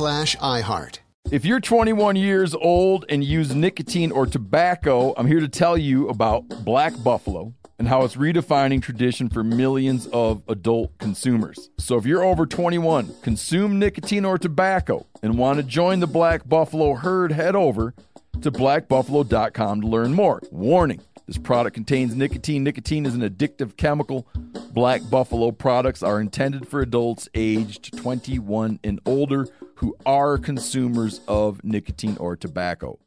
iHeart. If you're 21 years old and use nicotine or tobacco, I'm here to tell you about Black Buffalo and how it's redefining tradition for millions of adult consumers. So if you're over 21, consume nicotine or tobacco, and want to join the Black Buffalo herd, head over to blackbuffalo.com to learn more. Warning. This product contains nicotine. Nicotine is an addictive chemical. Black Buffalo products are intended for adults aged 21 and older who are consumers of nicotine or tobacco.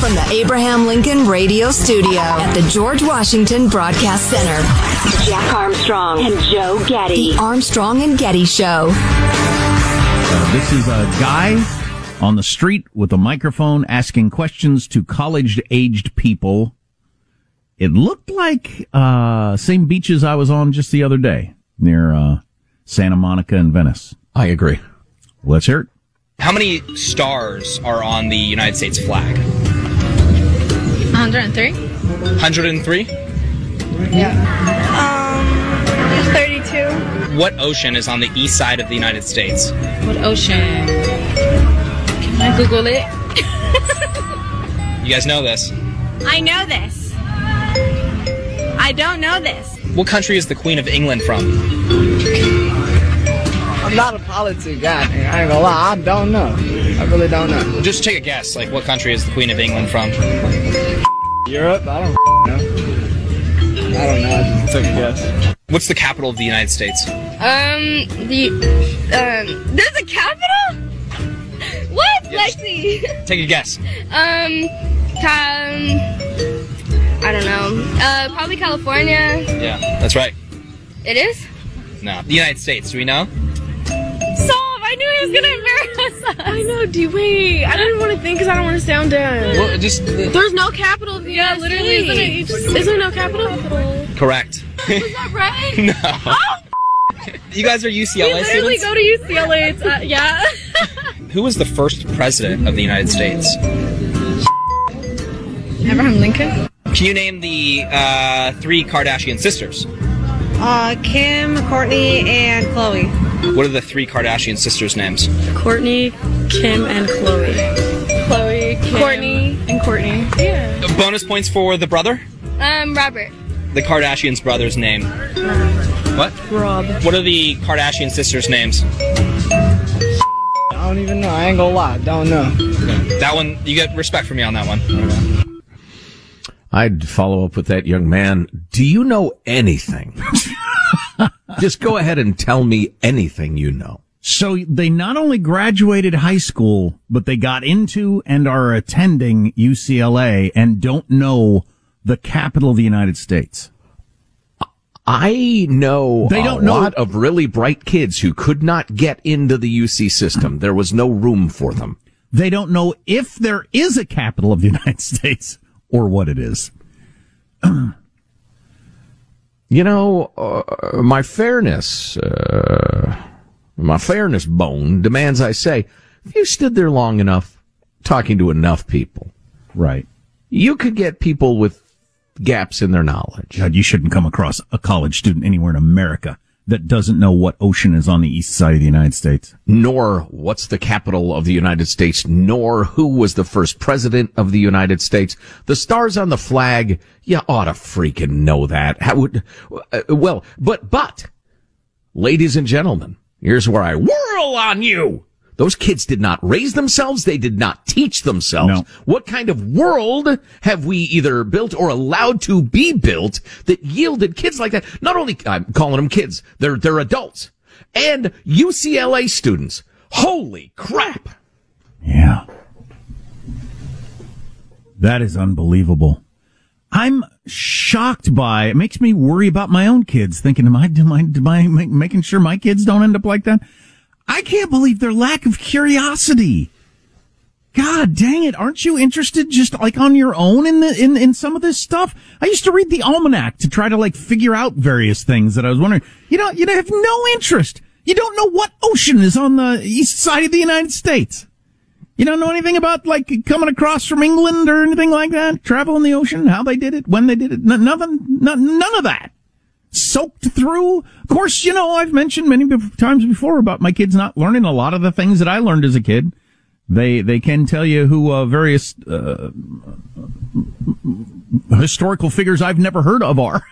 From the Abraham Lincoln Radio Studio at the George Washington Broadcast Center. Jack Armstrong and Joe Getty. The Armstrong and Getty Show. Uh, this is a guy on the street with a microphone asking questions to college aged people. It looked like uh same beaches I was on just the other day near uh Santa Monica and Venice. I agree. Let's hear it. How many stars are on the United States flag? 103? 103? Yeah. Um, 32. What ocean is on the east side of the United States? What ocean? Can I Google it? You guys know this. I know this. I don't know this. What country is the Queen of England from? I'm not a politics guy. man. I ain't gonna lie. I don't know. I really don't know. Just take a guess. Like, what country is the Queen of England from? Europe? I don't know. I don't know. I just took a guess. What's the capital of the United States? Um, the, um, there's a capital? What? Lexi? Take a guess. Um, um, I don't know. Uh, probably California. Yeah, that's right. It is? No. The United States, do we know? Stop! I knew he was gonna embarrass us. I know, do wait. I didn't want to think because I don't want to sound dumb. Well, just. There's no capital of the Yeah, United literally, States. isn't it? Just- Is there no capital? Correct. Was that right? no. You guys are UCLA We UCLA literally students? go to UCLA. It's, uh, yeah. Who was the first president of the United States? Abraham Lincoln? Can you name the uh, three Kardashian sisters? Uh, Kim, Kourtney, and Khloe. What are the three Kardashian sisters' names? Kourtney, Kim, and Khloe. Khloe, Kim, Kourtney, and Kourtney. Yeah. Bonus points for the brother? Um, Robert. The Kardashians' brother's name. What? Rob. What are the Kardashian sisters' names? I don't even know. I ain't gonna lie. Don't know. That one, you get respect from me on that one. I'd follow up with that young man. Do you know anything? Just go ahead and tell me anything you know. So they not only graduated high school, but they got into and are attending UCLA and don't know the capital of the United States. I know They a don't know- lot of really bright kids who could not get into the UC system. There was no room for them. They don't know if there is a capital of the United States or what it is. You know, uh, my fairness, uh, my fairness bone demands I say, if you stood there long enough talking to enough people, Right. you could get people with gaps in their knowledge. God, you shouldn't come across a college student anywhere in America that doesn't know what ocean is on the east side of the United States. nor what's the capital of the United States, nor who was the first president of the United States. The stars on the flag, you ought to freaking know that. How would, uh, well, but, but, ladies and gentlemen, here's where I whirl on you. Those kids did not raise themselves. They did not teach themselves. No. What kind of world have we either built or allowed to be built that yielded kids like that? Not only, I'm calling them kids, they're, they're adults and UCLA students. Holy crap. Yeah. That is unbelievable. I'm shocked by it. Makes me worry about my own kids. Thinking, am I, am I, am I ma- making sure my kids don't end up like that? I can't believe their lack of curiosity. God dang it! Aren't you interested just like on your own in the in in some of this stuff? I used to read the almanac to try to like figure out various things that I was wondering. You know, you have no interest. You don't know what ocean is on the east side of the United States. You don't know anything about like coming across from England or anything like that. Travel in the ocean, how they did it, when they did it. Nothing, none of that. Soaked through. Of course, you know I've mentioned many times before about my kids not learning a lot of the things that I learned as a kid. They they can tell you who uh, various uh, historical figures I've never heard of are.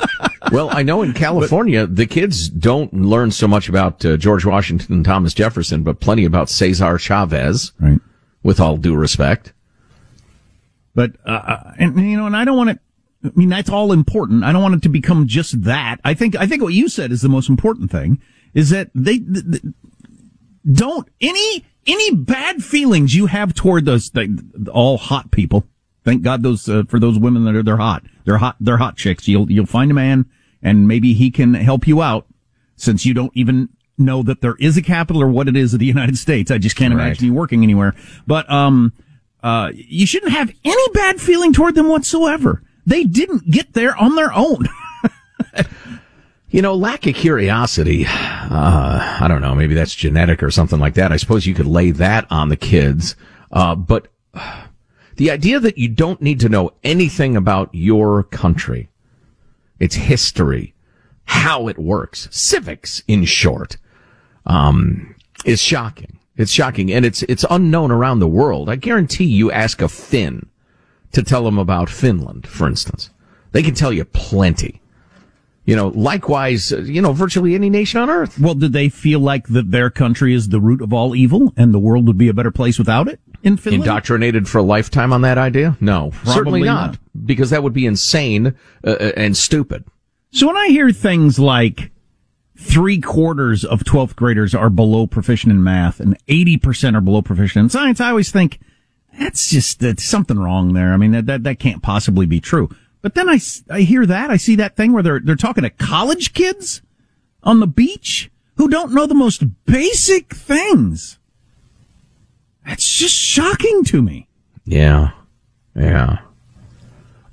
well, I know in California, the kids don't learn so much about uh, George Washington and Thomas Jefferson, but plenty about Cesar Chavez. Right. With all due respect. But, uh, and, you know, and I don't want it, I mean, that's all important. I don't want it to become just that. I think, I think what you said is the most important thing is that they, th- th- don't, any, any bad feelings you have toward those, they, all hot people. Thank God those, uh, for those women that are, they're hot. They're hot, they're hot chicks. You'll, you'll find a man and maybe he can help you out since you don't even know that there is a capital or what it is of the United States. I just can't Right. imagine you working anywhere. But, um, uh, you shouldn't have any bad feeling toward them whatsoever. They didn't get there on their own. You know, lack of curiosity. Uh, I don't know. Maybe that's genetic or something like that. I suppose you could lay that on the kids. Uh, but the idea that you don't need to know anything about your country, its history, how it works, civics in short, um, is shocking. It's shocking. And it's, it's unknown around the world. I guarantee you ask a Finn to tell them about Finland, for instance. They can tell you plenty. You know, likewise, uh, you know, virtually any nation on earth. Well, did they feel like that their country is the root of all evil and the world would be a better place without it in Finland? Indoctrinated for a lifetime on that idea? No, certainly not, not. because that would be insane uh, uh, and stupid. So when I hear things like three quarters of 12th graders are below proficient in math and 80% are below proficient in science, I always think that's just that's something wrong there. I mean, that, that, that can't possibly be true. But then I, I hear that. I see that thing where they're, they're talking to college kids on the beach who don't know the most basic things. That's just shocking to me. Yeah, yeah.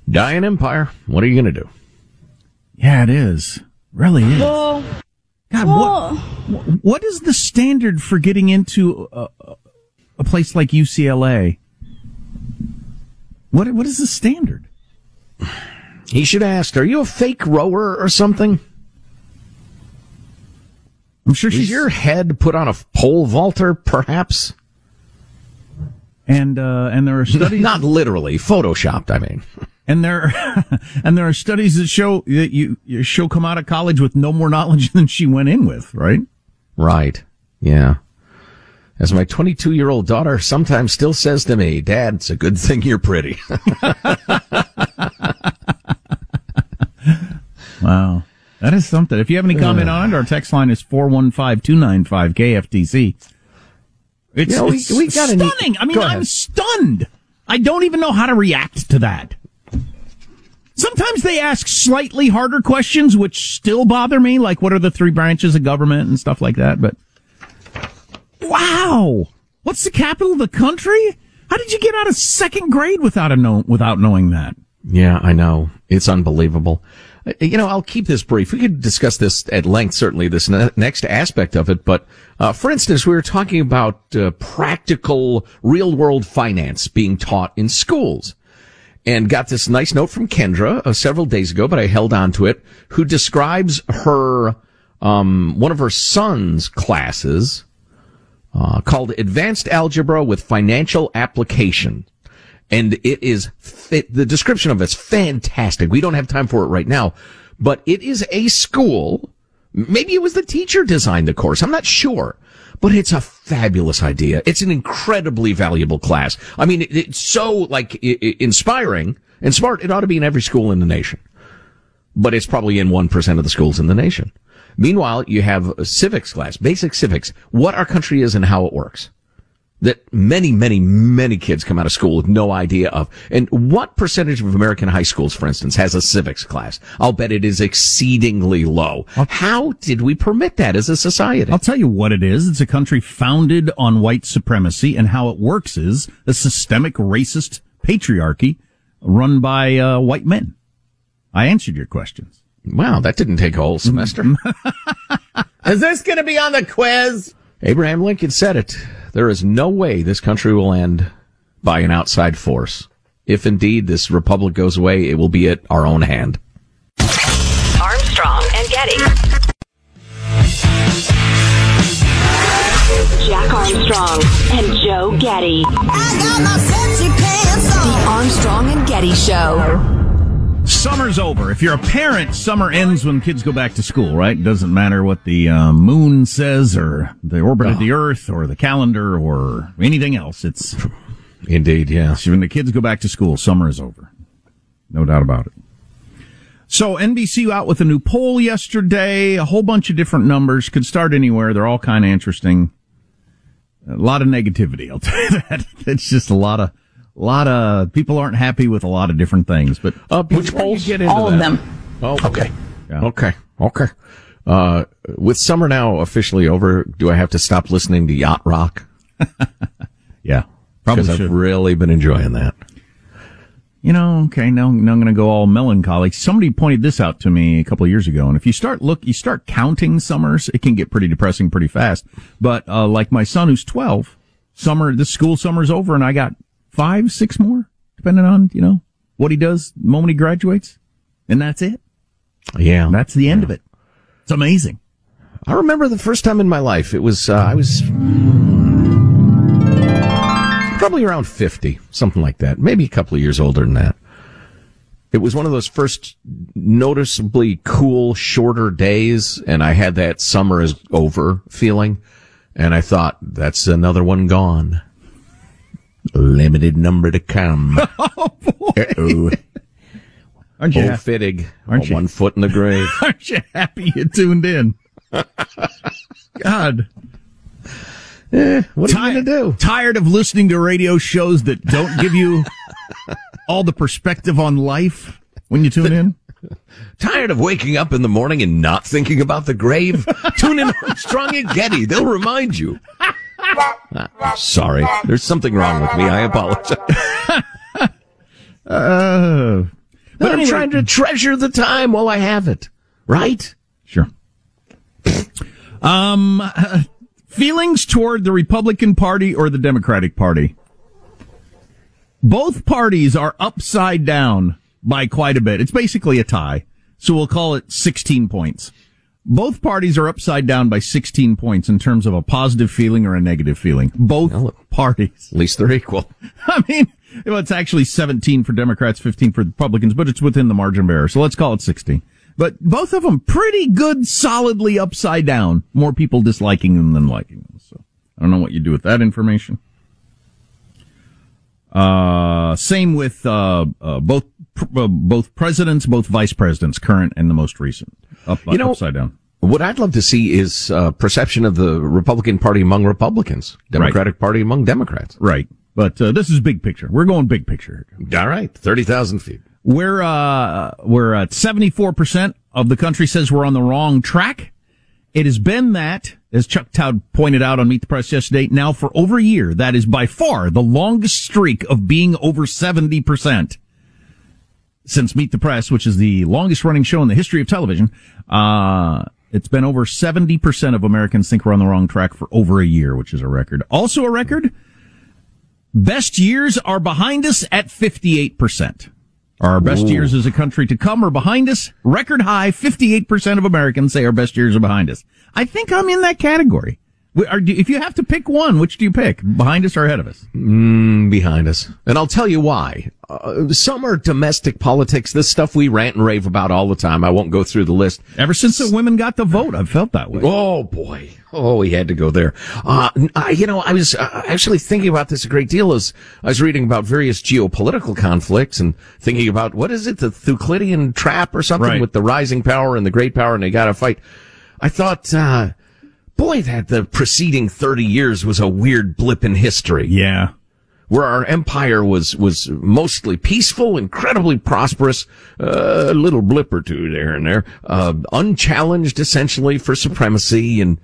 Dying empire. What are you going to do? Yeah, it is. Really is. Well, God, what, what is the standard for getting into a, a place like UCLA? What what is the standard? He should ask, "Are you a fake rower or something?" I'm sure Is she's your head put on a pole vaulter, perhaps? and uh, and there are studies Not literally, photoshopped. I mean, and there and there are studies that show that you, you she'll come out of college with no more knowledge than she went in with, right? right? Yeah. As my 22 year old daughter sometimes still says to me, "Dad, it's a good thing you're pretty." Wow. That is something. If you have any comment on it, our text line is 415-295-KFTC. It's, You know, we- it's we got stunning. I mean, I'm stunned. I don't even know how to react to that. Sometimes they ask slightly harder questions, which still bother me, like what are the three branches of government and stuff like that. But wow, what's the capital of the country? How did you get out of second grade without a know without knowing that? Yeah, I know. It's unbelievable. Uh, You know, I'll keep this brief. We could discuss this at length, certainly, this ne- next aspect of it. But, uh, for instance, we were talking about uh, practical real world finance being taught in schools and got this nice note from Kendra uh, several days ago, but I held on to it, who describes her, um, one of her son's classes, uh, called Advanced Algebra with Financial Application. And it is, the description of it's fantastic. We don't have time for it right now, but it is a school. Maybe it was the teacher designed the course. I'm not sure, but it's a fabulous idea. It's an incredibly valuable class. I mean, it, it's so like inspiring and smart. It ought to be in every school in the nation, but it's probably in 1% of the schools in the nation. Meanwhile, you have a civics class, basic civics, what our country is and how it works. That many, many, many kids come out of school with no idea of. And what percentage of American high schools, for instance, has a civics class? I'll bet it is exceedingly low. How did we permit that as a society? I'll tell you what it is. It's a country founded on white supremacy, and how it works is a systemic racist patriarchy run by uh, white men. I answered your questions. Wow, that didn't take a whole semester. Mm-hmm. Is this going to be on the quiz? Abraham Lincoln said it. There is no way this country will end by an outside force. If indeed this republic goes away, it will be at our own hand. Armstrong and Getty. Jack Armstrong and Joe Getty. The Armstrong and Getty Show. Summer's over. If you're a parent, summer ends when kids go back to school, right? Doesn't matter what the uh, moon says or the orbit of the earth or the calendar or anything else. It's indeed, yeah. When the kids go back to school, summer is over. No doubt about it. So NBC out with a new poll yesterday, a whole bunch of different numbers, could start anywhere. They're all kind of interesting. A lot of negativity, I'll tell you that. It's just a lot of, a lot of people aren't happy with a lot of different things. But uh, which polls? Get into All of them. Oh, okay. Okay. Okay. Uh, with summer now officially over, do I have to stop listening to yacht rock? Yeah, probably Because I've really been enjoying that. You know, okay, now, now I'm going to go all melancholy. Somebody pointed this out to me a couple of years ago, and if you start look, you start counting summers, it can get pretty depressing pretty fast. But uh, like my son, who's 12, summer, this school summer's over, and I got five, six more, depending on you know what he does the moment he graduates, and that's it. Yeah, that's the end of it. It's amazing. I remember the first time in my life. It was, uh, I was probably around 50, something like that. Maybe a couple of years older than that. It was one of those first noticeably cool, shorter days, and I had that summer is over feeling. And I thought, that's another one gone. Limited number to come. Uh-oh. Aren't you Old ha- Fittig, Aren't you- one foot in the grave. Aren't you happy you tuned in? God. Eh, what are you going to do? Tired of listening to radio shows that don't give you all the perspective on life when you tune in? Tired of waking up in the morning and not thinking about the grave? Tune in Armstrong and Getty. They'll remind you. Ah, sorry. There's something wrong with me. I apologize. Uh, but I'm trying to treasure the time while I have it. Right? Sure. Um, feelings toward the Republican Party or the Democratic Party? Both parties are upside down by quite a bit. It's basically a tie. So we'll call it 16 points. Both parties are upside down by 16 points in terms of a positive feeling or a negative feeling. Both parties. At least they're equal. I mean, well, it's actually 17 for Democrats, 15 for Republicans, but it's within the margin of error. So let's call it 16. But both of them pretty good, solidly upside down. More people disliking them than liking them. So I don't know what you do with that information. Uh, same with, uh, uh both, pr- uh, both presidents, both vice presidents, current and the most recent. Up, You know- upside down. What I'd love to see is uh, perception of the Republican Party among Republicans, Democratic Party among Democrats. Right. But, uh, this is big picture. We're going big picture. All right, 30,000 feet. We're uh we're at seventy four percent of the country says we're on the wrong track. It has been that, as Chuck Todd pointed out on Meet the Press yesterday, now for over a year. That is by far the longest streak of being over seventy percent since Meet the Press, which is the longest running show in the history of television. Uh it's been over seventy percent of Americans think we're on the wrong track for over a year, which is a record. Also a record. Best years are behind us at fifty eight percent. Our best Ooh. years as a country to come are behind us. Record high, 58% of Americans say our best years are behind us. I think I'm in that category. Are, if you have to pick one, which do you pick? Behind us or ahead of us? Mm, behind us. And I'll tell you why. Uh, some are domestic politics. This stuff we rant and rave about all the time. I won't go through the list. Ever since the women got the vote, I've felt that way. Oh boy. Oh, we had to go there. Uh, I, you know, I was uh, actually thinking about this a great deal as I was reading about various geopolitical conflicts and thinking about what is it, the Thucydidean trap or something Right. with the rising power and the great power and they got to fight. I thought, uh, boy, that the preceding 30 years was a weird blip in history. Yeah. Where our empire was, was mostly peaceful, incredibly prosperous, uh, a little blip or two there and there, uh, unchallenged essentially for supremacy and,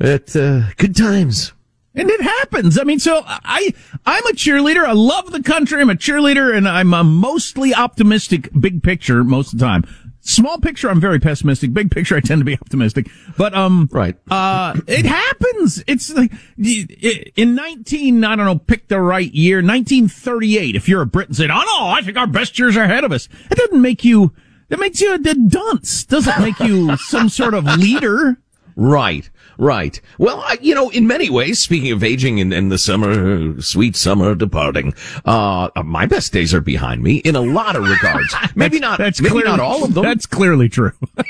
at, uh, good times. And it happens. I mean, so I, I'm a cheerleader. I love the country. I'm a cheerleader and I'm a mostly optimistic big picture most of the time. Small picture, I'm very pessimistic. Big picture, I tend to be optimistic. But, um, right. Uh, it happens. It's like, in 19, I don't know, pick the right year, 1938, if you're a Brit and said, oh no, I think our best years are ahead of us. It doesn't make you, It makes you a dunce. Doesn't make you some sort of leader. Right, right. Well, I, you know, in many ways, speaking of aging and, and the summer, sweet summer departing, uh, my best days are behind me in a lot of regards. Maybe not, That's maybe clearly, not all of them. That's clearly true.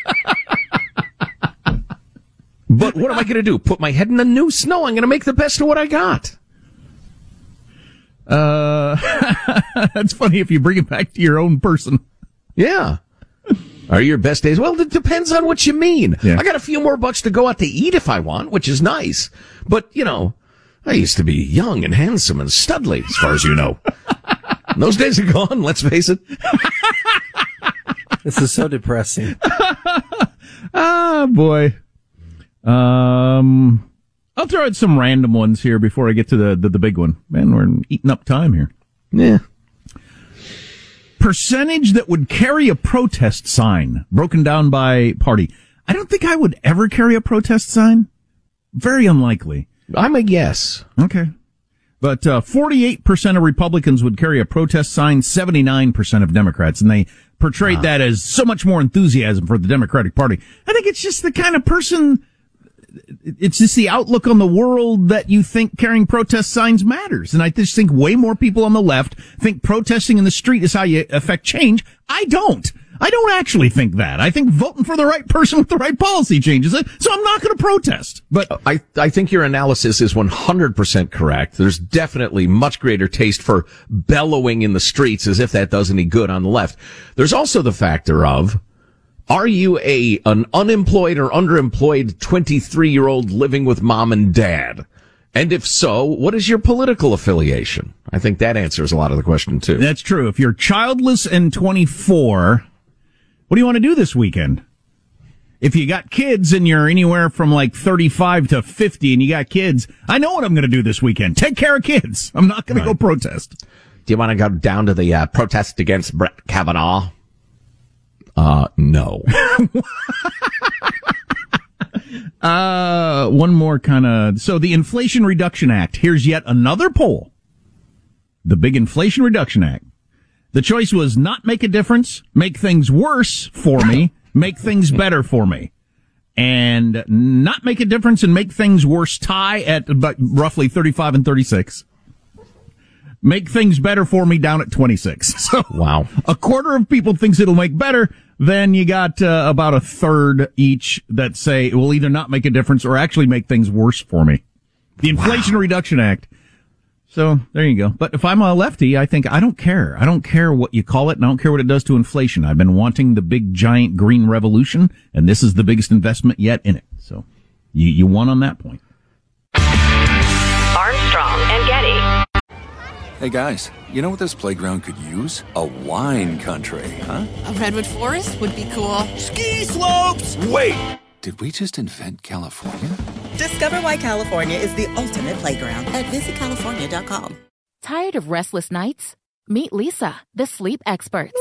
But what am I going to do? Put my head in the noose? No, I'm going to make the best of what I got. Uh, that's funny if you bring it back to your own person. Yeah. Are your best days? Well, it depends on what you mean. Yeah. I got a few more bucks to go out to eat if I want, which is nice. But, you know, I used to be young and handsome and studly, as far as you know. Those days are gone, let's face it. This is so depressing. Ah, boy. Um, I'll throw out some random ones here before I get to the, the, the big one. Man, we're eating up time here. Yeah. Percentage that would carry a protest sign broken down by party. I don't think I would ever carry a protest sign. Very unlikely. I'm a yes. Okay. But uh, 48% of Republicans would carry a protest sign, 79% of Democrats, and they portrayed that as so much more enthusiasm for the Democratic Party. I think it's just the kind of person, it's just the outlook on the world that you think carrying protest signs matters. And I just think way more people on the left think protesting in the street is how you affect change. I don't. I don't actually think that. I think voting for the right person with the right policy changes it. So I'm not going to protest. But I, I think your analysis is 100% correct. There's definitely much greater taste for bellowing in the streets as if that does any good on the left. There's also the factor of, are you a, an unemployed or underemployed 23 year old living with mom and dad? And if so, what is your political affiliation? I think that answers a lot of the question too. That's true. If you're childless and 24, what do you want to do this weekend? If you got kids and you're anywhere from like 35 to 50 and you got kids, I know what I'm going to do this weekend. Take care of kids. I'm not going to go protest. Do you want to go down to the uh, protest against Brett Kavanaugh? Uh, no. Uh, one more kind of, so the Inflation Reduction Act. Here's yet another poll. The big Inflation Reduction Act. The choice was not make a difference, make things worse for me, make things better for me. And not make a difference and make things worse tie at about roughly 35 and 36. Make things better for me down at 26. So wow. A quarter of people thinks it'll make better. Then you got uh, about a third each that say it will either not make a difference or actually make things worse for me. The Inflation Reduction Act. So there you go. But if I'm a lefty, I think I don't care. I don't care what you call it, and I don't care what it does to inflation. I've been wanting the big giant green revolution, and this is the biggest investment yet in it. So you you won on that point. Hey guys, you know what this playground could use? A wine country, huh? A redwood forest would be cool. Ski slopes! Wait! Did we just invent California? Discover why California is the ultimate playground at visitcalifornia.com. Tired of restless nights? Meet Leesa, the sleep experts.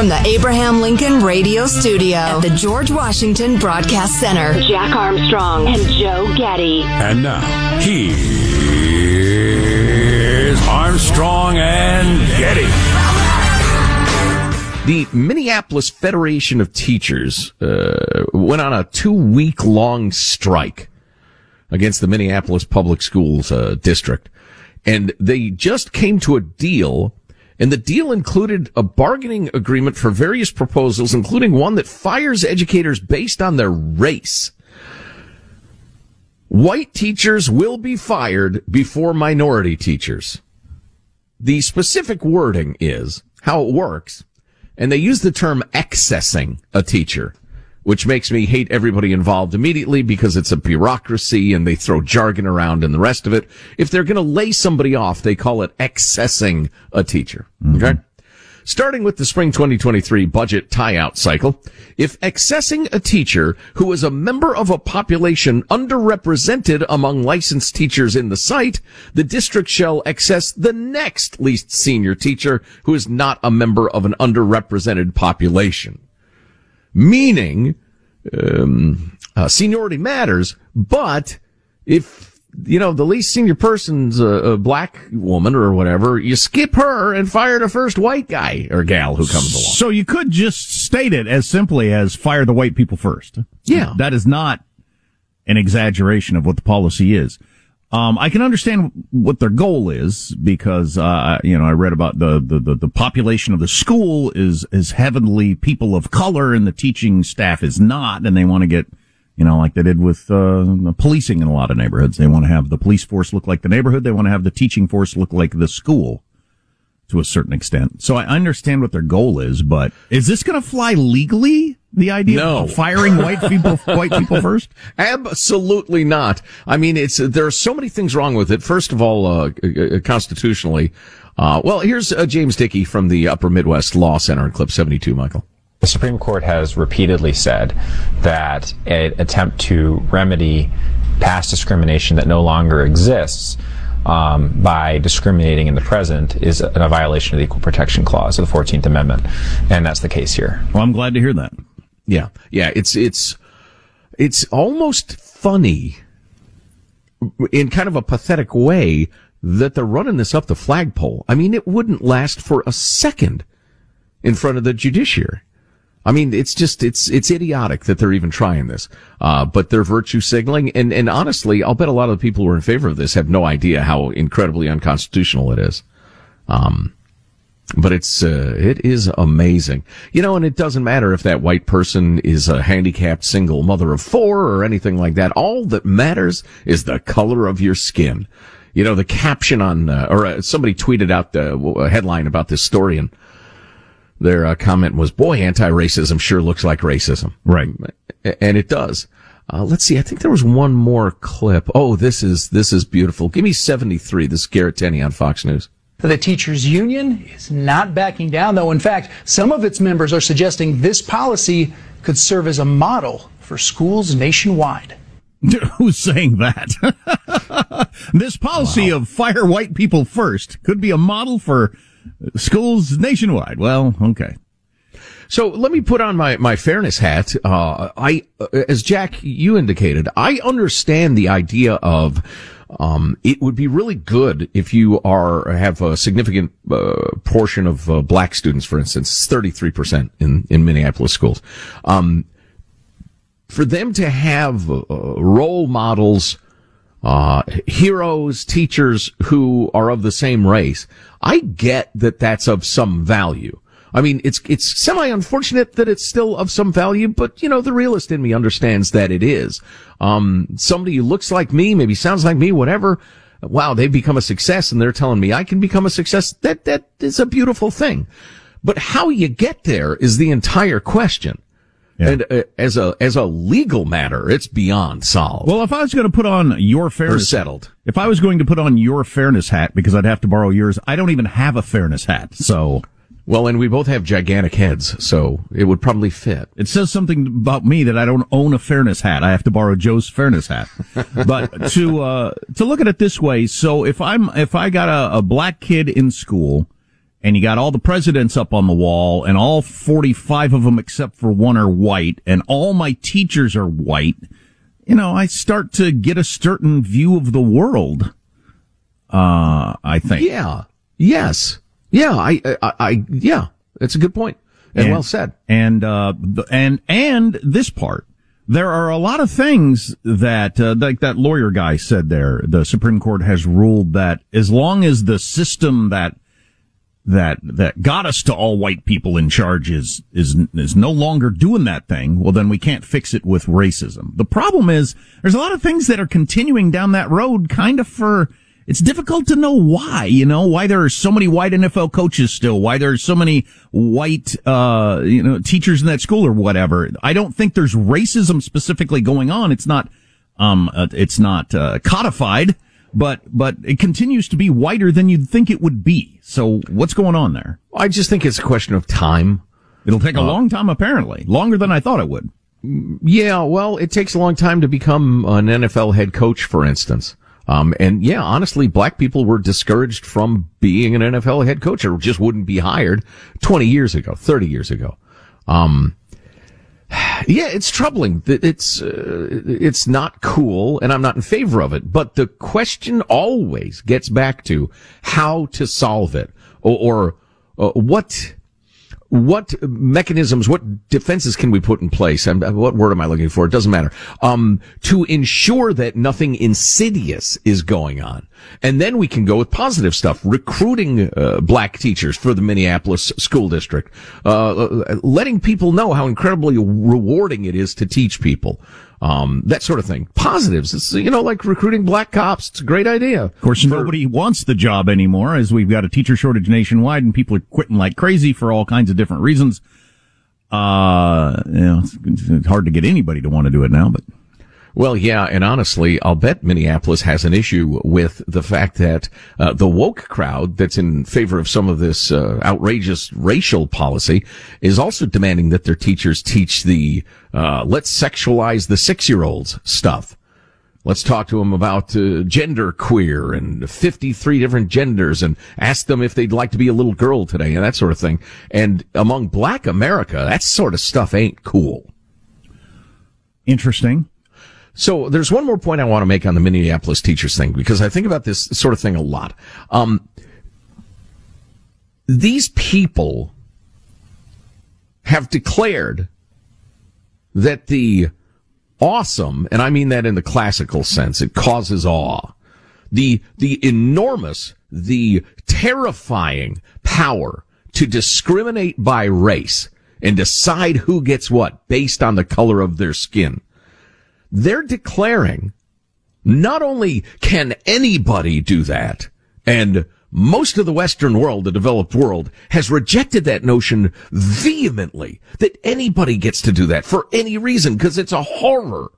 From the Abraham Lincoln Radio Studio at the George Washington Broadcast Center. Jack Armstrong and Joe Getty. And now, here's Armstrong and Getty. The Minneapolis Federation of Teachers uh, went on a two week long strike against the Minneapolis Public Schools uh, district. And they just came to a deal, and the deal included a bargaining agreement for various proposals, including one that fires educators based on their race. White teachers will be fired before minority teachers. The specific wording is how it works and they use the term excessing a teacher, which makes me hate everybody involved immediately because it's a bureaucracy and they throw jargon around and the rest of it. If they're going to lay somebody off, they call it excessing a teacher. Mm-hmm. Okay. Starting with the spring 2023 budget tie-out cycle, if excessing a teacher who is a member of a population underrepresented among licensed teachers in the site, the district shall excess the next least senior teacher who is not a member of an underrepresented population. Meaning, um, uh, seniority matters, but if you know, the least senior person's a, a, black woman or whatever, you skip her and fire the first white guy or gal who comes along. So you could just state it as simply as fire the white people first. Yeah. That is not an exaggeration of what the policy is. Um, I can understand what their goal is because, uh, you know, I read about the, the, the, the population of the school is, is heavily people of color and the teaching staff is not, and they want to get, you know, like they did with uh, policing in a lot of neighborhoods. They want to have the police force look like the neighborhood. They want to have the teaching force look like the school to a certain extent. So I understand what their goal is, but is this going to fly legally? The idea no. of firing white people, white people first? Absolutely not. I mean, it's there are so many things wrong with it. First of all, uh, constitutionally, uh, well, here's uh, James Dickey from the Upper Midwest Law Center in clip 72, Michael. The Supreme Court has repeatedly said that an attempt to remedy past discrimination that no longer exists um, by discriminating in the present is a, a, violation of the Equal Protection Clause of the 14th Amendment, and that's the case here. Well, I'm glad to hear that. Yeah, yeah, it's it's it's almost funny in kind of a pathetic way that they're running this up the flagpole. I mean, it wouldn't last for a second in front of the judiciary. I mean, it's just, it's, it's idiotic that they're even trying this. Uh, but they're virtue signaling. And, and honestly, I'll bet a lot of the people who are in favor of this have no idea how incredibly unconstitutional it is. Um, but it's, uh, it is amazing. You know, and it doesn't matter if that white person is a handicapped single mother of four or anything like that. All that matters is the color of your skin. You know, the caption on, uh, or uh, somebody tweeted out the a headline about this story and, their uh, comment was, boy, anti-racism sure looks like racism. Right. And it does. Uh, let's see. I think there was one more clip. Oh, this is, this is beautiful. Give me 73. This is Garrett Tenney on Fox News. The teachers union is not backing down, though. In fact, some of its members are suggesting this policy could serve as a model for schools nationwide. Who's saying that? this policy wow. of fire white people first could be a model for schools nationwide. Well, okay. So let me put on my, my fairness hat. Uh, I, as Jack, you indicated, I understand the idea of, um, it would be really good if you are, have a significant, uh, portion of uh, black students, for instance, 33% in, in Minneapolis schools. Um, for them to have uh, role models, uh, heroes, teachers who are of the same race, I get that that's of some value. I mean, it's, it's semi unfortunate that it's still of some value, but you know, the realist in me understands that it is. Um, somebody who looks like me, maybe sounds like me, whatever. Wow, they've become a success and they're telling me I can become a success. That, that is a beautiful thing. But how you get there is the entire question. Yeah. And uh, as a as a legal matter, it's beyond solved. Well, if I was going to put on your fairness, or settled. If I was going to put on your fairness hat because I'd have to borrow yours, I don't even have a fairness hat. So well, and we both have gigantic heads, so it would probably fit. It says something about me that I don't own a fairness hat. I have to borrow Joe's fairness hat. but to uh, to look at it this way, so if I'm if I got a, a black kid in school and you got all the presidents up on the wall and all 45 of them except for one are white and all my teachers are white, you know, I start to get a certain view of the world. Uh, I think. Yeah. Yes. Yeah, I, I, I yeah, it's a good point and, and well said. And uh, and and this part, there are a lot of things that, uh, like that lawyer guy said there. The Supreme Court has ruled that as long as the system that that that got us to all white people in charge is is is no longer doing that thing, well then we can't fix it with racism. The problem is there's a lot of things that are continuing down that road kind of for it's difficult to know why, you know, why there are so many white NFL coaches still, why there are so many white, uh, you know, teachers in that school or whatever. I don't think there's racism specifically going on. It's not, um, uh, it's not, uh, codified, but, but it continues to be whiter than you'd think it would be. So what's going on there? I just think it's a question of time. It'll take a uh, long time, apparently. Longer than I thought it would. Yeah, well, it takes a long time to become an NFL head coach, for instance. Um, and yeah, honestly, black people were discouraged from being an NFL head coach or just wouldn't be hired 20 years ago, 30 years ago. Um, yeah, it's troubling. It's uh, it's not cool, and I'm not in favor of it. But the question always gets back to how to solve it, or, or uh, what what mechanisms, what defenses can we put in place? And what word am I looking for? It doesn't matter. Um, to ensure that nothing insidious is going on. And then we can go with positive stuff, recruiting uh, black teachers for the Minneapolis school district, uh, uh letting people know how incredibly rewarding it is to teach people um, that sort of thing. Positives. It's, you know, like recruiting black cops. It's a great idea. Of course, for, nobody wants the job anymore as we've got a teacher shortage nationwide and people are quitting like crazy for all kinds of different reasons. Uh, you know, it's, it's hard to get anybody to want to do it now, but. Well, yeah, and honestly, I'll bet Minneapolis has an issue with the fact that uh, the woke crowd that's in favor of some of this uh, outrageous racial policy is also demanding that their teachers teach the uh, let's sexualize the six-year-olds stuff. Let's talk to them about uh, gender queer and 53 different genders and ask them if they'd like to be a little girl today and that sort of thing. And among black America, that sort of stuff ain't cool. Interesting. So there's one more point I want to make on the Minneapolis teachers thing because I think about this sort of thing a lot. Um, these people have declared that the awesome, and I mean that in the classical sense, it causes awe, the, the enormous, the terrifying power to discriminate by race and decide who gets what based on the color of their skin they're declaring not only can anybody do that, and most of the Western world, the developed world, has rejected that notion vehemently that anybody gets to do that for any reason because it's a horror.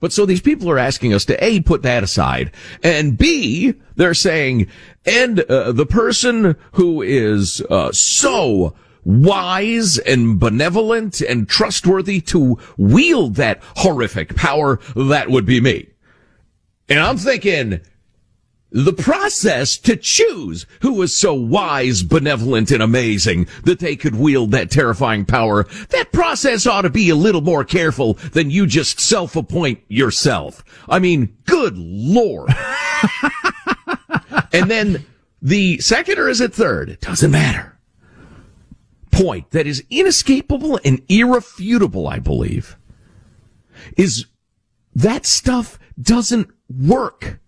But so these people are asking us to A, put that aside, and B, they're saying, and uh, the person who is uh, so wise and benevolent and trustworthy to wield that horrific power, that would be me. And I'm thinking, the process to choose who was so wise, benevolent, and amazing that they could wield that terrifying power, that process ought to be a little more careful than you just self-appoint yourself. I mean, good lord. and then the second or is it third? It doesn't matter. Point that is inescapable and irrefutable, I believe, is that stuff doesn't work.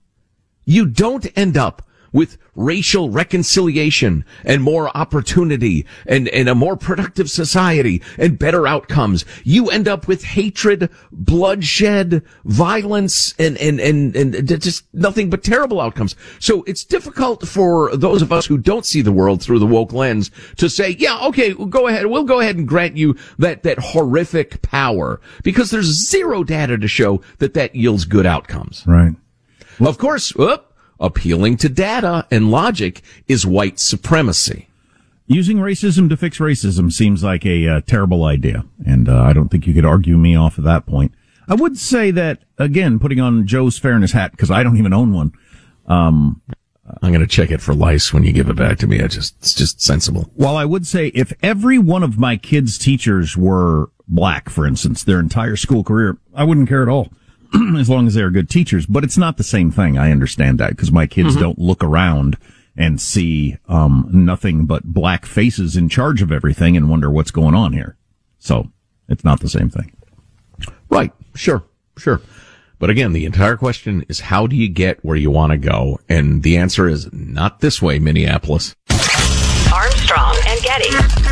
You don't end up with racial reconciliation and more opportunity and, and a more productive society and better outcomes. You end up with hatred, bloodshed, violence, and, and, and, and just nothing but terrible outcomes. So it's difficult for those of us who don't see the world through the woke lens to say, yeah, okay, we'll go ahead. We'll go ahead and grant you that, that horrific power because there's zero data to show that that yields good outcomes. Right. Of course, whoop, appealing to data and logic is white supremacy. Using racism to fix racism seems like a uh, terrible idea, and uh, I don't think you could argue me off of that point. I would say that again, putting on Joe's fairness hat because I don't even own one. Um, I'm going to check it for lice when you give it back to me. I just it's just sensible. While I would say if every one of my kids' teachers were black, for instance, their entire school career, I wouldn't care at all. as long as they're good teachers. But it's not the same thing. I understand that because my kids Mm-hmm. don't look around and see um, nothing but black faces in charge of everything and wonder what's going on here. So it's not the same thing. Right. Sure. Sure. But again, the entire question is how do you get where you want to go? And the answer is not this way, Minneapolis. Armstrong and Getty.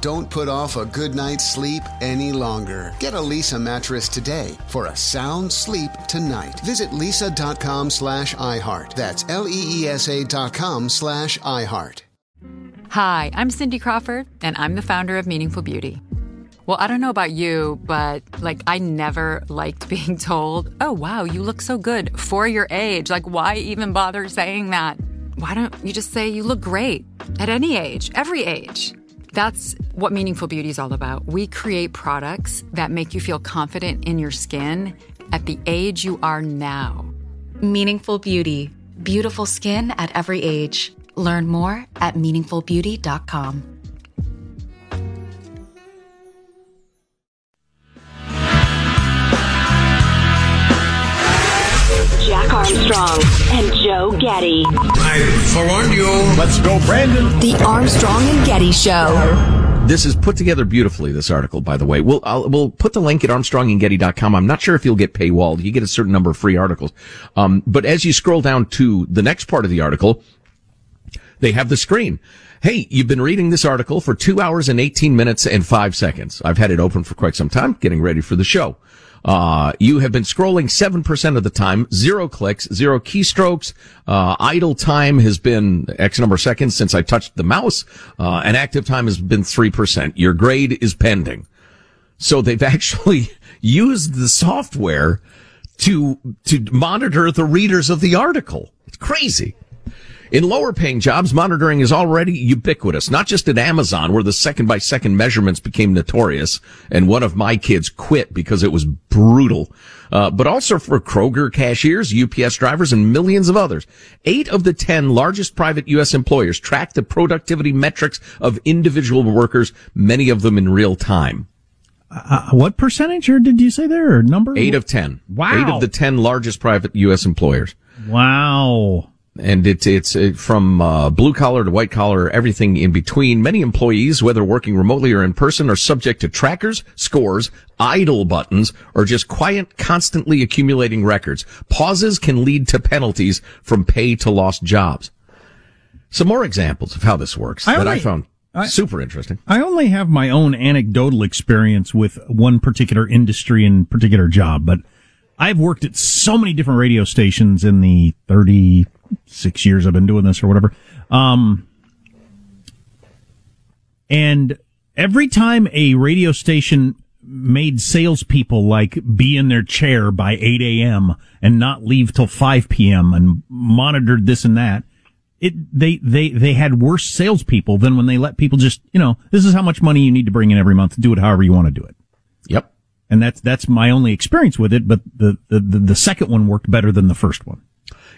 Don't put off a good night's sleep any longer. Get a Leesa mattress today for a sound sleep tonight. Visit leesa.com slash iHeart. That's L-E-E-S-A dot com slash iHeart. Hi, I'm Cindy Crawford, and I'm the founder of Meaningful Beauty. Well, I don't know about you, but like, I never liked being told, oh, wow, you look so good for your age. Like, why even bother saying that? Why don't you just say you look great at any age, every age? That's what Meaningful Beauty is all about. We create products that make you feel confident in your skin at the age you are now. Meaningful Beauty. Beautiful skin at every age. Learn more at meaningfulbeauty.com. Jack Armstrong and Joe Getty. I forewarned you. Let's go, Brandon. The Armstrong and Getty Show. This is put together beautifully, this article, by the way. We'll, I'll, we'll put the link at armstrongandgetty.com. I'm not sure if you'll get paywalled. You get a certain number of free articles. Um, but as you scroll down to the next part of the article, they have the screen. Hey, you've been reading this article for two hours and 18 minutes and five seconds. I've had it open for quite some time, getting ready for the show. Uh, you have been scrolling 7% of the time, zero clicks, zero keystrokes. Uh, idle time has been X number of seconds since I touched the mouse. Uh, and active time has been 3%. Your grade is pending. So they've actually used the software to, to monitor the readers of the article. It's crazy. In lower paying jobs, monitoring is already ubiquitous, not just at Amazon, where the second by second measurements became notorious, and one of my kids quit because it was brutal, uh, but also for Kroger cashiers, UPS drivers, and millions of others. Eight of the ten largest private U.S. employers track the productivity metrics of individual workers, many of them in real time. Uh, what percentage or did you say there or number? Eight of ten. Wow. Eight of the ten largest private U.S. employers. Wow. And it's it's uh, from uh, blue collar to white collar, everything in between. Many employees, whether working remotely or in person, are subject to trackers, scores, idle buttons, or just quiet, constantly accumulating records. Pauses can lead to penalties from pay to lost jobs. Some more examples of how this works I that I found I- super interesting. I only have my own anecdotal experience with one particular industry and particular job, but I've worked at so many different radio stations in the 36 years I've been doing this or whatever. Um, and every time a radio station made salespeople like be in their chair by 8 a.m. and not leave till 5 p.m. and monitored this and that, it they they they had worse salespeople than when they let people just you know this is how much money you need to bring in every month. Do it however you want to do it. Yep. And that's that's my only experience with it. But the the the, the second one worked better than the first one.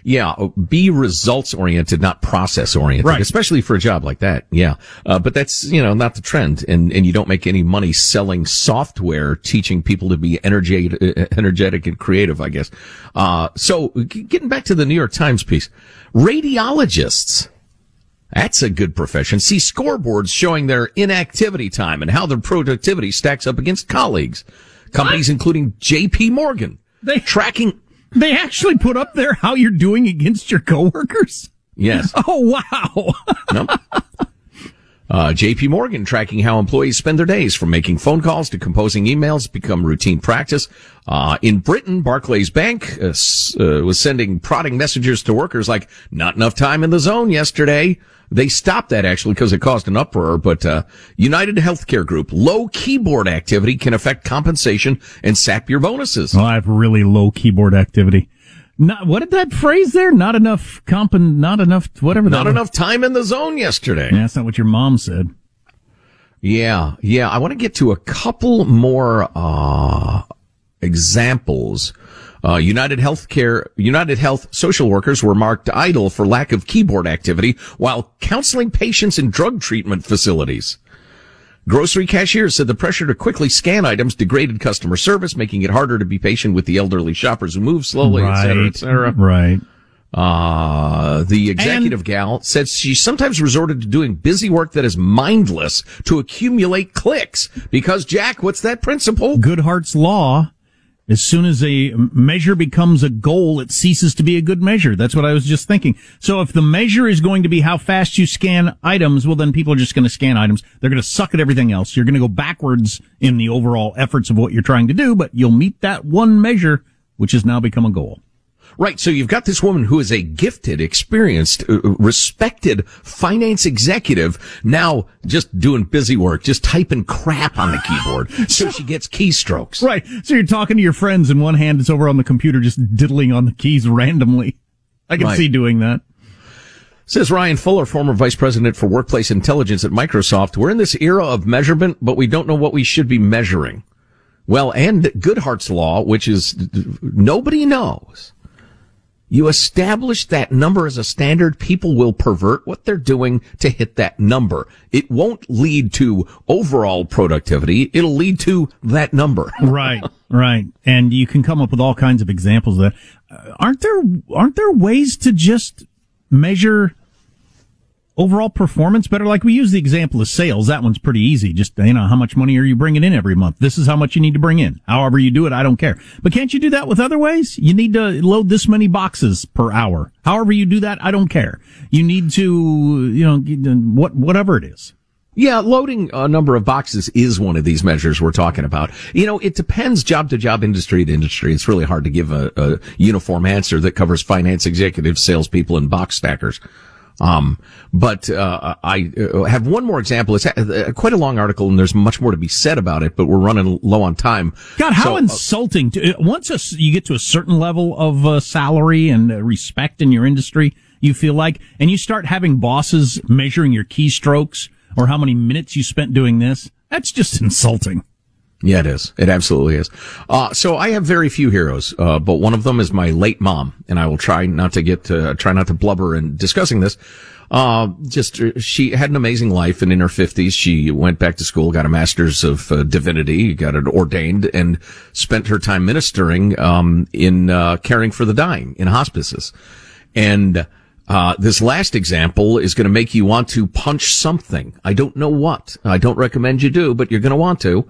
Yeah, uh, be results oriented, not process oriented, Right. especially for a job like that. Yeah. Uh, but that's, you know, not the trend. And, and you don't make any money selling software, teaching people to be energetic, uh, energetic and creative, I guess. Uh, so getting back to the New York Times piece, radiologists. That's a good profession. See scoreboards showing their inactivity time and how their productivity stacks up against colleagues. Companies including JP Morgan. They tracking. They actually put up there how you're doing against your coworkers. Yes. Oh wow. Nope. Uh, JP Morgan tracking how employees spend their days from making phone calls to composing emails become routine practice. Uh, in Britain, Barclays Bank uh, uh, was sending prodding messages to workers like not enough time in the zone yesterday. They stopped that actually because it caused an uproar, but, uh, United Healthcare Group, low keyboard activity can affect compensation and sap your bonuses. Well, I have really low keyboard activity. Not what did that phrase there? Not enough comp and not enough whatever. Not that was. enough time in the zone yesterday. Yeah, that's not what your mom said. Yeah, yeah. I want to get to a couple more uh, examples. Uh, United Healthcare, United Health social workers were marked idle for lack of keyboard activity while counseling patients in drug treatment facilities. Grocery cashiers said the pressure to quickly scan items degraded customer service, making it harder to be patient with the elderly shoppers who move slowly, et cetera, et cetera. Right. Uh, the executive gal said she sometimes resorted to doing busy work that is mindless to accumulate clicks. Because Jack, what's that principle? Goodhart's law. As soon as a measure becomes a goal, it ceases to be a good measure. That's what I was just thinking. So if the measure is going to be how fast you scan items, well, then people are just going to scan items. They're going to suck at everything else. You're going to go backwards in the overall efforts of what you're trying to do, but you'll meet that one measure, which has now become a goal. Right. So you've got this woman who is a gifted, experienced, uh, respected finance executive now just doing busy work, just typing crap on the keyboard. so she gets keystrokes. Right. So you're talking to your friends and one hand is over on the computer just diddling on the keys randomly. I can Right. see doing that. Says Ryan Fuller, former vice president for workplace intelligence at Microsoft. We're in this era of measurement, but we don't know what we should be measuring. Well, and Goodhart's law, which is nobody knows. You establish that number as a standard, people will pervert what they're doing to hit that number. It won't lead to overall productivity. It'll lead to that number. right, right. And you can come up with all kinds of examples of that. Uh, aren't there aren't there ways to just measure overall performance better? Like we use the example of sales. That one's pretty easy. Just you know, how much money are you bringing in every month? This is how much you need to bring in. However you do it, I don't care. But can't you do that with other ways? You need to load this many boxes per hour. However you do that, I don't care. You need to, you know, what whatever it is. Yeah, loading a number of boxes is one of these measures we're talking about. You know, it depends job to job, industry to industry. It's really hard to give a, a uniform answer that covers finance executives, salespeople, and box stackers. Um, but uh, I uh, have one more example. It's uh, quite a long article, and there's much more to be said about it. But we're running low on time. God, how So, uh, insulting! To, once a, you get to a certain level of uh, salary and uh, respect in your industry, you feel like, and you start having bosses measuring your keystrokes or how many minutes you spent doing this, that's just insulting. Yeah, it is. It absolutely is. Uh, so I have very few heroes, uh, but one of them is my late mom, and I will try not to get to, try not to blubber in discussing this. Uh, just, uh, she had an amazing life and in her fifties, she went back to school, got a master's of uh, divinity, got it ordained and spent her time ministering, um, in, uh, caring for the dying in hospices. And, uh, this last example is going to make you want to punch something. I don't know what. I don't recommend you do, but you're going to want to.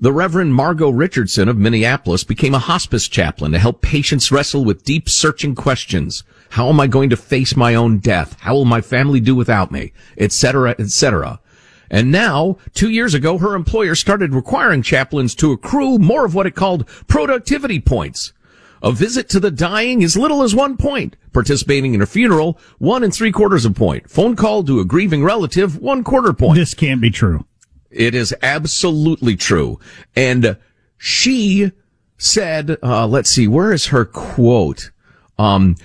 The Reverend Margot Richardson of Minneapolis became a hospice chaplain to help patients wrestle with deep searching questions. How am I going to face my own death? How will my family do without me? Etc., etc. And now, two years ago, her employer started requiring chaplains to accrue more of what it called productivity points. A visit to the dying is little as one point. Participating in a funeral, one and three quarters of point. Phone call to a grieving relative, one quarter point. This can't be true. It is absolutely true. And she said, uh, let's see, where is her quote? Um,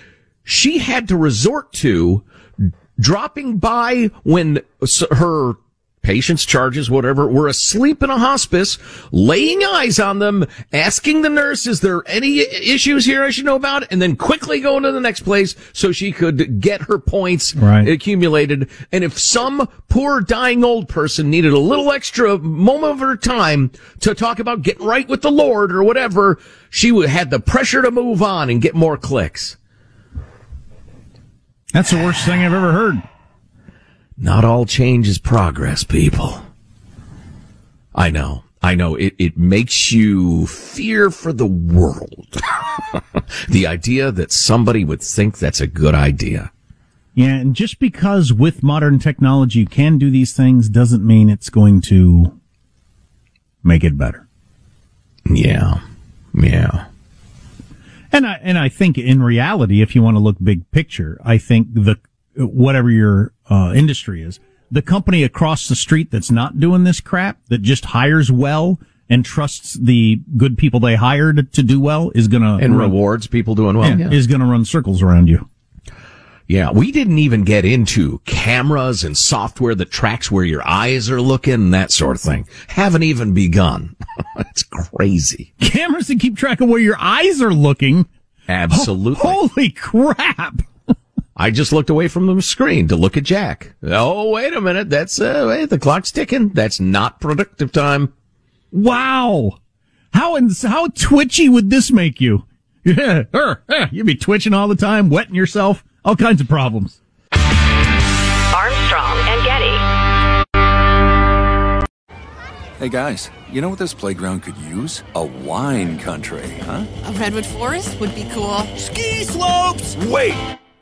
she had to resort to dropping by when her patients, charges, whatever, were asleep in a hospice, laying eyes on them, asking the nurse, is there any issues here I should know about? And then quickly going to the next place so she could get her points right. accumulated. And if some poor dying old person needed a little extra moment of her time to talk about getting right with the Lord or whatever, she would had the pressure to move on and get more clicks. That's the worst thing I've ever heard. Not all change is progress, people. I know. I know. It, it makes you fear for the world. the idea that somebody would think that's a good idea. Yeah, and just because with modern technology you can do these things doesn't mean it's going to make it better. Yeah. Yeah. And I and I think in reality, if you want to look big picture, I think the whatever your uh, industry is, the company across the street that's not doing this crap, that just hires well and trusts the good people they hired to do well, is gonna and run, rewards people doing well, yeah, yeah. is gonna run circles around you. Yeah, we didn't even get into cameras and software that tracks where your eyes are looking and that sort of thing. Haven't even begun. it's crazy. Cameras that keep track of where your eyes are looking. Absolutely. Oh, holy crap. I just looked away from the screen to look at Jack. Oh, wait a minute. That's, uh, wait, the clock's ticking. That's not productive time. Wow. How, how twitchy would this make you? Yeah, er, eh, you'd be twitching all the time, wetting yourself, all kinds of problems. Armstrong and Getty. Hey guys, you know what this playground could use? A wine country, huh? A redwood forest would be cool. Ski slopes! Wait!